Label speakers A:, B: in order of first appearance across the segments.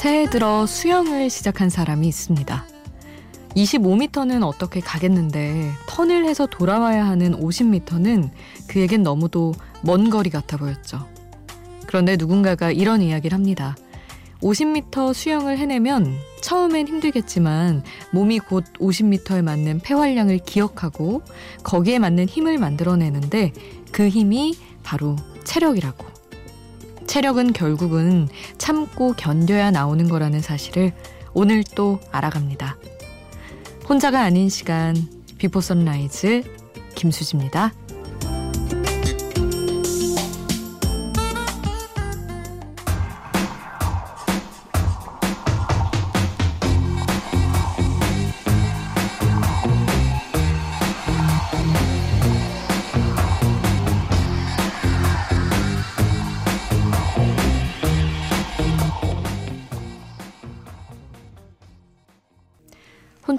A: 새해 들어 수영을 시작한 사람이 있습니다. 25m는 어떻게 가겠는데 턴을 해서 돌아와야 하는 50m는 그에겐 너무도 먼 거리 같아 보였죠. 그런데 누군가가 이런 이야기를 합니다. 50m 수영을 해내면 처음엔 힘들겠지만 몸이 곧 50m에 맞는 폐활량을 기억하고 거기에 맞는 힘을 만들어내는데 그 힘이 바로 체력이라고. 체력은 결국은 참고 견뎌야 나오는 거라는 사실을 오늘 또 알아갑니다. 혼자가 아닌 시간 Before Sunrise 김수지입니다.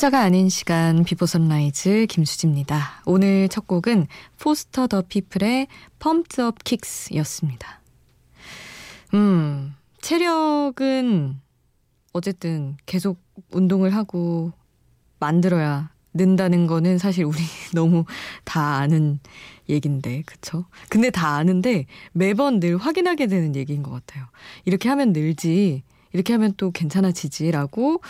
A: 혼자가 아닌 시간 Before Sunrise 김수지입니다. 오늘 첫 곡은 Foster the People의 Pumped Up Kicks였습니다. 음, 체력은 어쨌든 계속 운동을 하고 만들어야 는다는 거는 사실 우리 너무 다 아는 얘긴데, 그쵸? 근데 다 아는데 매번 늘 확인하게 되는 얘기인 것 같아요. 이렇게 하면 늘지, 이렇게 하면 또 괜찮아지지라고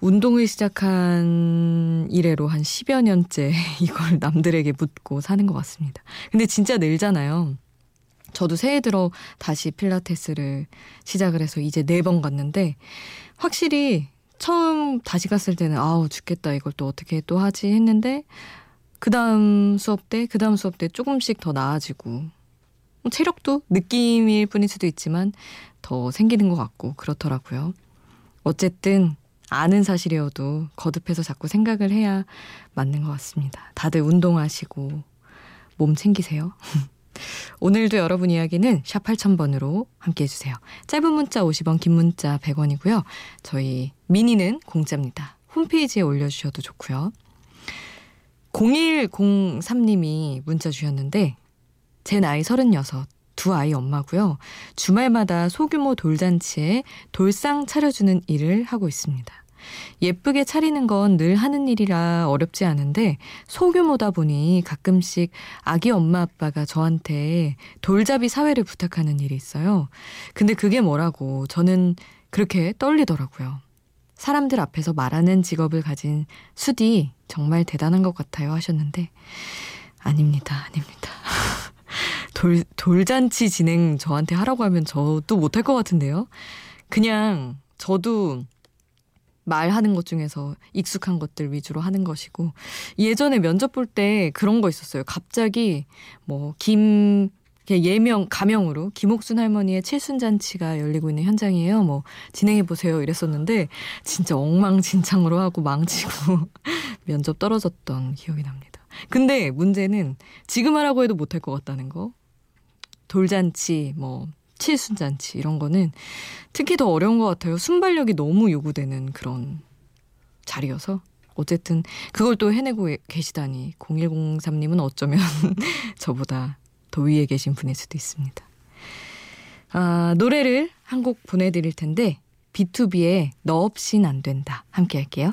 A: 운동을 시작한 이래로 한 10여 년째 이걸 남들에게 묻고 사는 것 같습니다. 근데 진짜 늘잖아요. 저도 새해 들어 다시 필라테스를 시작을 해서 이제 네 번 갔는데 확실히 처음 다시 갔을 때는 아우 죽겠다 이걸 또 어떻게 또 하지 했는데 그 다음 수업 때, 그 다음 수업 때 조금씩 더 나아지고 뭐 체력도 느낌일 뿐일 수도 있지만 더 생기는 것 같고 그렇더라고요. 어쨌든 아는 사실이어도 거듭해서 자꾸 생각을 해야 맞는 것 같습니다. 다들 운동하시고 몸 챙기세요. 오늘도 여러분 이야기는 샵 8000번으로 함께 해주세요. 짧은 문자 50원, 긴 문자 100원이고요. 저희 미니는 공짜입니다. 홈페이지에 올려주셔도 좋고요. 0103님이 문자 주셨는데 제 나이 36, 두 아이 엄마고요. 주말마다 소규모 돌잔치에 돌상 차려주는 일을 하고 있습니다. 예쁘게 차리는 건 늘 하는 일이라 어렵지 않은데 소규모다 보니 가끔씩 아기 엄마 아빠가 저한테 돌잡이 사회를 부탁하는 일이 있어요. 근데 그게 뭐라고 저는 그렇게 떨리더라고요. 사람들 앞에서 말하는 직업을 가진 수디 정말 대단한 것 같아요 하셨는데 아닙니다. 아닙니다. 돌, 돌잔치 진행 저한테 하라고 하면 저도 못할 것 같은데요. 그냥 저도 말하는 것 중에서 익숙한 것들 위주로 하는 것이고 예전에 면접 볼 때 그런 거 있었어요. 갑자기 뭐김 예명 가명으로 김옥순 할머니의 칠순 잔치가 열리고 있는 현장이에요. 뭐 진행해 보세요 이랬었는데 진짜 엉망진창으로 하고 망치고 면접 떨어졌던 기억이 납니다. 근데 문제는 지금 하라고 해도 못할 것 같다는 거. 돌잔치, 뭐, 칠순잔치, 이런 거는 특히 더 어려운 것 같아요. 순발력이 너무 요구되는 그런 자리여서. 어쨌든 그걸 또 해내고 계시다니 0103님은 어쩌면 저보다 더 위에 계신 분일 수도 있습니다. 아, 노래를 한 곡 보내드릴 텐데 B2B의 너 없인 안 된다 함께 할게요.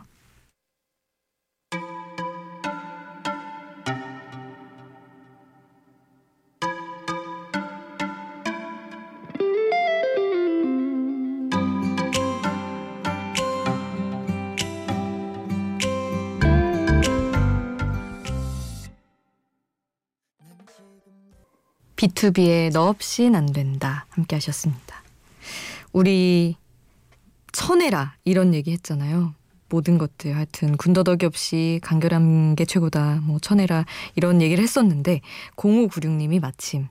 A: B2B의 너 없인 안 된다 함께 하셨습니다. 우리 천해라 이런 얘기 했잖아요. 모든 것들 하여튼 군더더기 없이 간결한 게 최고다. 뭐 천해라 이런 얘기를 했었는데 0596님이 마침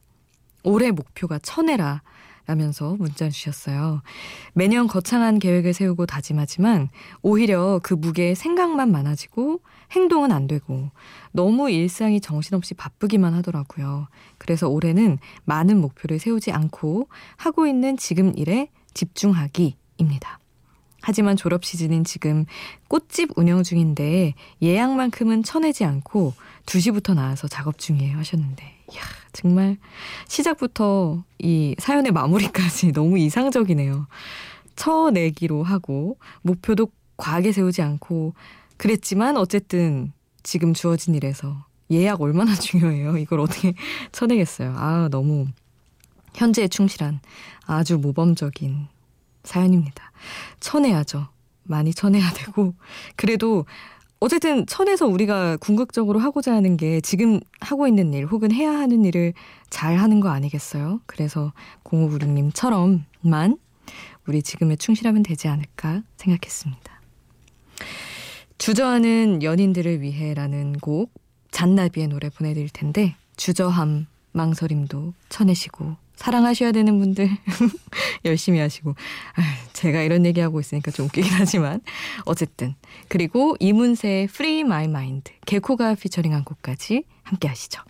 A: 올해 목표가 천해라 라면서 문자 주셨어요. 매년 거창한 계획을 세우고 다짐하지만 오히려 그 무게에 생각만 많아지고 행동은 안 되고 너무 일상이 정신없이 바쁘기만 하더라고요. 그래서 올해는 많은 목표를 세우지 않고 하고 있는 지금 일에 집중하기입니다. 하지만 졸업 시즌인 지금 꽃집 운영 중인데 예약만큼은 쳐내지 않고 2시부터 나와서 작업 중이에요 하셨는데 이야 정말 시작부터 이 사연의 마무리까지 너무 이상적이네요. 쳐내기로 하고 목표도 과하게 세우지 않고 그랬지만 어쨌든 지금 주어진 일에서 예약 얼마나 중요해요. 이걸 어떻게 쳐내겠어요. 아, 너무 현재에 충실한 아주 모범적인 사연입니다. 쳐내야죠. 많이 쳐내야 되고 그래도 어쨌든 천에서 우리가 궁극적으로 하고자 하는 게 지금 하고 있는 일 혹은 해야 하는 일을 잘 하는 거 아니겠어요? 그래서 0596님처럼만 우리 지금에 충실하면 되지 않을까 생각했습니다. 주저하는 연인들을 위해라는 곡 잔나비의 노래 보내드릴 텐데 주저함, 망설임도 쳐내시고 사랑하셔야 되는 분들 열심히 하시고. 제가 이런 얘기하고 있으니까 좀 웃기긴 하지만. 어쨌든. 그리고 이문세의 Free My Mind 개코가 피처링한 곡까지 함께 하시죠.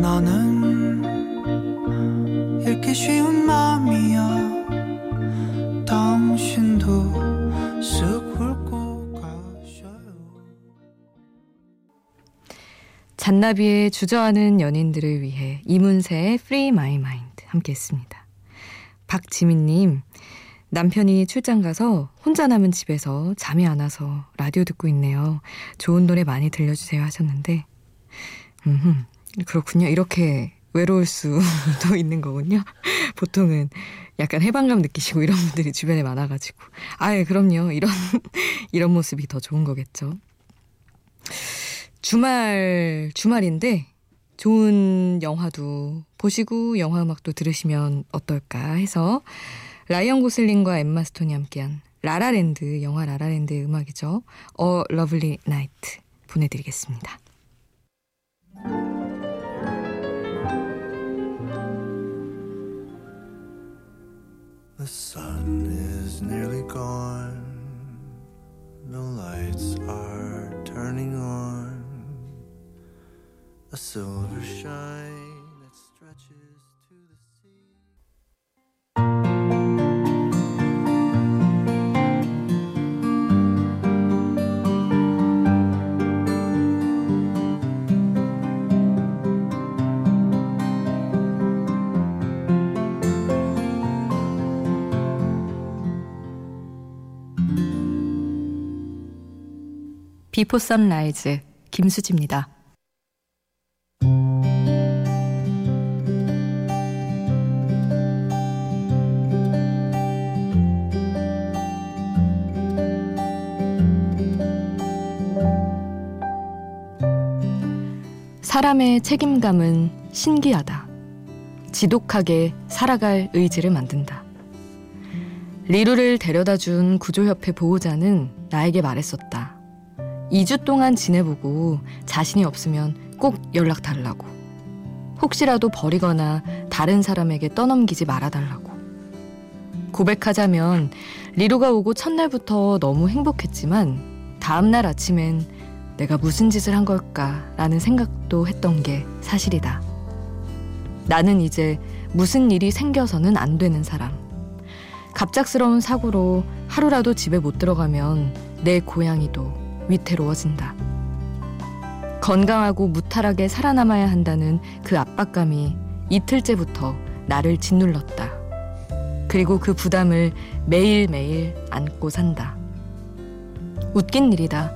A: 너는 잔나비의 주저하는 연인들을 위해 이문세의 Free My Mind 함께 했습니다. 박지민님 남편이 출장 가서 혼자 남은 집에서 잠이 안 와서 라디오 듣고 있네요. 좋은 노래 많이 들려주세요 하셨는데 음흠, 그렇군요. 이렇게 외로울 수도 있는 거군요. 보통은 약간 해방감 느끼시고 이런 분들이 주변에 많아가지고. 아예, 그럼요. 이런, 이런 모습이 더 좋은 거겠죠. 주말, 주말인데 좋은 영화도 보시고 영화 음악도 들으시면 어떨까 해서 라이언 고슬링과 엠마 스톤이 함께한 라라랜드, 영화 라라랜드의 음악이죠. 어 러블리 나이트 보내드리겠습니다. A silver shine that stretches to the sea. 비포 선라이즈 김수지입니다. 사람의 책임감은 신기하다. 지독하게 살아갈 의지를 만든다. 리루를 데려다 준 구조협회 보호자는 나에게 말했었다. 2주 동안 지내보고 자신이 없으면 꼭 연락 달라고. 혹시라도 버리거나 다른 사람에게 떠넘기지 말아달라고. 고백하자면 리로가 오고 첫날부터 너무 행복했지만 다음날 아침엔 내가 무슨 짓을 한 걸까라는 생각도 했던 게 사실이다. 나는 이제 무슨 일이 생겨서는 안 되는 사람. 갑작스러운 사고로 하루라도 집에 못 들어가면 내 고양이도 위태로워진다. 건강하고 무탈하게 살아남아야 한다는 그 압박감이 이틀째부터 나를 짓눌렀다. 그리고 그 부담을 매일매일 안고 산다. 웃긴 일이다.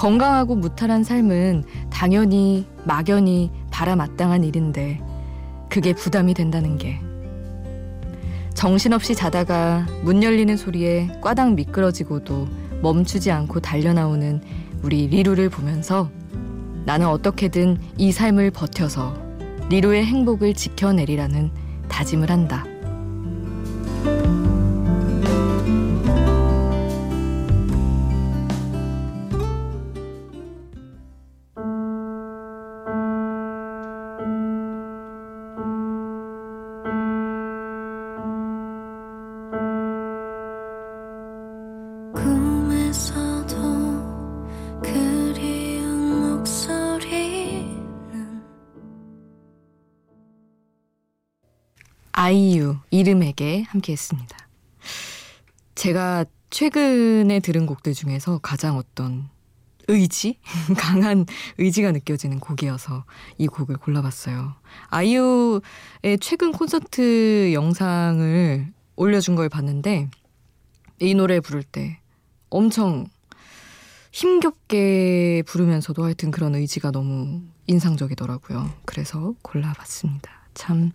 A: 건강하고 무탈한 삶은 당연히 막연히 바라마땅한 일인데 그게 부담이 된다는 게 정신없이 자다가 문 열리는 소리에 꽈당 미끄러지고도 멈추지 않고 달려나오는 우리 리루를 보면서 나는 어떻게든 이 삶을 버텨서 리루의 행복을 지켜내리라는 다짐을 한다. 아이유 이름에게 함께 했습니다. 제가 최근에 들은 곡들 중에서 가장 어떤 의지? 강한 의지가 느껴지는 곡이어서 이 곡을 골라봤어요. 아이유의 최근 콘서트 영상을 올려준 걸 봤는데 이 노래 부를 때 엄청 힘겹게 부르면서도 하여튼 그런 의지가 너무 인상적이더라고요. 그래서 골라봤습니다. 참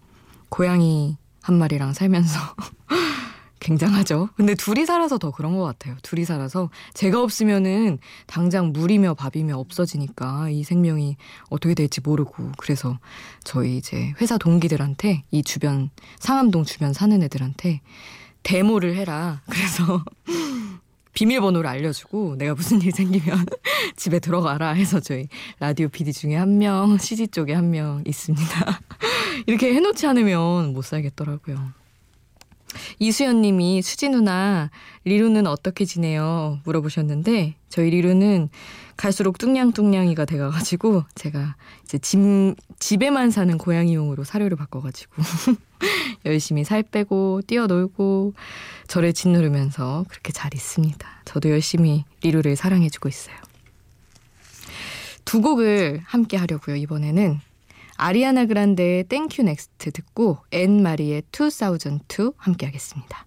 A: 고양이 한 마리랑 살면서 굉장하죠. 근데 둘이 살아서 더 그런 것 같아요. 둘이 살아서 제가 없으면은 당장 물이며 밥이며 없어지니까 이 생명이 어떻게 될지 모르고 그래서 저희 이제 회사 동기들한테 이 주변 상암동 주변 사는 애들한테 데모를 해라. 그래서 비밀번호를 알려주고 내가 무슨 일 생기면 집에 들어가라 해서 저희 라디오 PD 중에 한 명, CG 쪽에 한 명 있습니다. 이렇게 해놓지 않으면 못 살겠더라고요. 이수연 님이 수지 누나, 리루는 어떻게 지내요? 물어보셨는데, 저희 리루는 갈수록 뚱냥뚱냥이가 돼가지고, 제가 이제 집, 집에만 사는 고양이용으로 사료를 바꿔가지고, 열심히 살 빼고, 뛰어놀고, 저를 짓누르면서 그렇게 잘 있습니다. 저도 열심히 리루를 사랑해주고 있어요. 두 곡을 함께 하려고요, 이번에는. 아리아나 그란데의 Thank U, Next 듣고 앤 마리의 2002 함께 하겠습니다.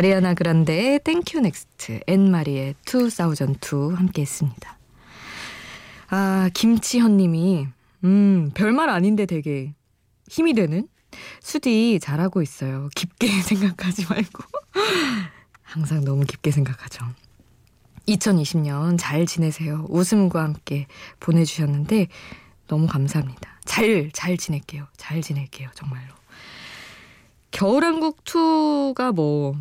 A: 아리아나 그란데의 Thank U, Next, 앤 마리의 2002 함께 했습니다. 아, 김치현 님이, 음, 별말 아닌데 되게 힘이 되는? 수디 잘하고 있어요. 깊게 생각하지 말고. 항상 너무 깊게 생각하죠. 2020년 잘 지내세요. 웃음과 함께 보내주셨는데 너무 감사합니다. 잘, 잘 지낼게요. 잘 지낼게요. 정말로. 겨울왕국 2가 뭐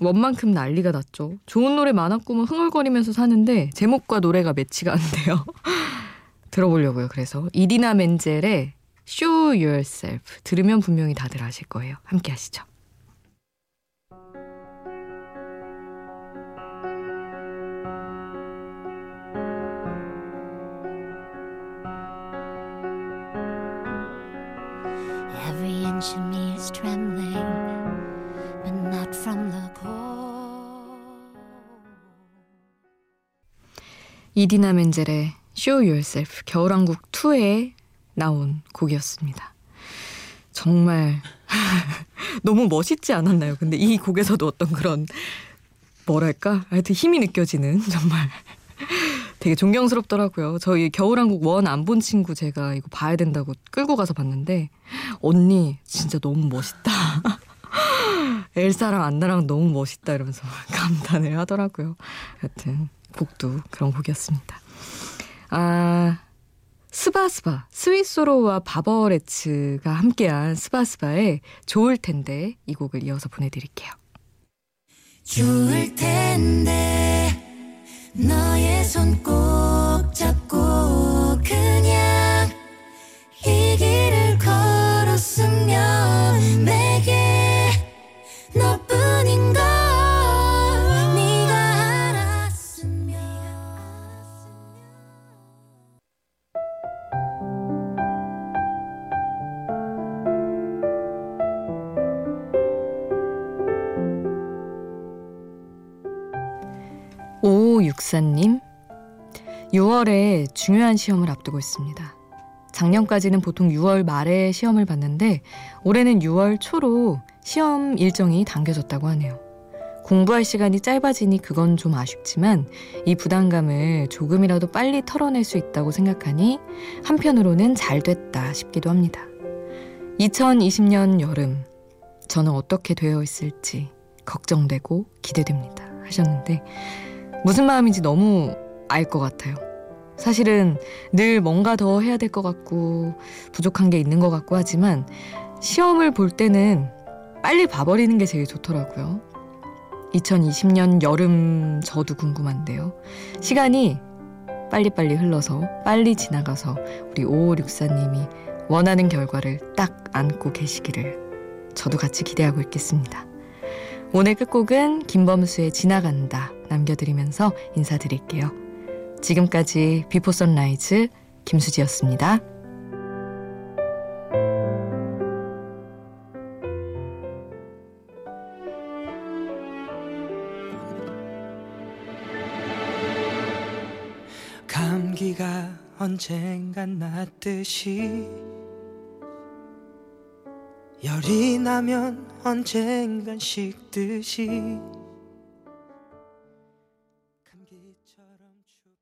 A: 원만큼 난리가 났죠. 좋은 노래 많았구만 흥얼거리면서 사는데 제목과 노래가 매치가 안 돼요. 들어보려고요. 그래서 이디나 멘젤의 Show Yourself 들으면 분명히 다들 아실 거예요. 함께 하시죠. 이디나 멘젤의 Show Yourself 겨울왕국 2에 나온 곡이었습니다. 정말 너무 멋있지 않았나요? 근데 이 곡에서도 어떤 그런 뭐랄까 하여튼 힘이 느껴지는 정말 되게 존경스럽더라고요. 저희 겨울왕국 원 안 본 친구 제가 이거 봐야 된다고 끌고 가서 봤는데 언니 진짜 너무 멋있다. 엘사랑 안나랑 너무 멋있다 이러면서 감탄을 하더라고요. 하여튼 곡도 그런 곡이었습니다. 아, 스바스바, 스위스로와 바버레츠가 함께한 스바스바의 좋을 텐데 이 곡을 이어서 보내드릴게요. 좋을 텐데 너의 손 5564님, 6월에 중요한 시험을 앞두고 있습니다. 작년까지는 보통 6월 말에 시험을 봤는데 올해는 6월 초로 시험 일정이 당겨졌다고 하네요. 공부할 시간이 짧아지니 그건 좀 아쉽지만 이 부담감을 조금이라도 빨리 털어낼 수 있다고 생각하니 한편으로는 잘 됐다 싶기도 합니다. 2020년 여름 저는 어떻게 되어 있을지 걱정되고 기대됩니다 하셨는데 무슨 마음인지 너무 알 것 같아요. 사실은 늘 뭔가 더 해야 될 것 같고 부족한 게 있는 것 같고 하지만 시험을 볼 때는 빨리 봐버리는 게 제일 좋더라고요. 2020년 여름 저도 궁금한데요. 시간이 빨리빨리 흘러서 빨리 지나가서 우리 5564님이 원하는 결과를 딱 안고 계시기를 저도 같이 기대하고 있겠습니다. 오늘 끝곡은 김범수의 지나간다 남겨드리면서 인사드릴게요. 지금까지 Before Sunrise 김수지였습니다.
B: 감기가 언젠간 낫듯이 열이 나면 언젠간 식듯이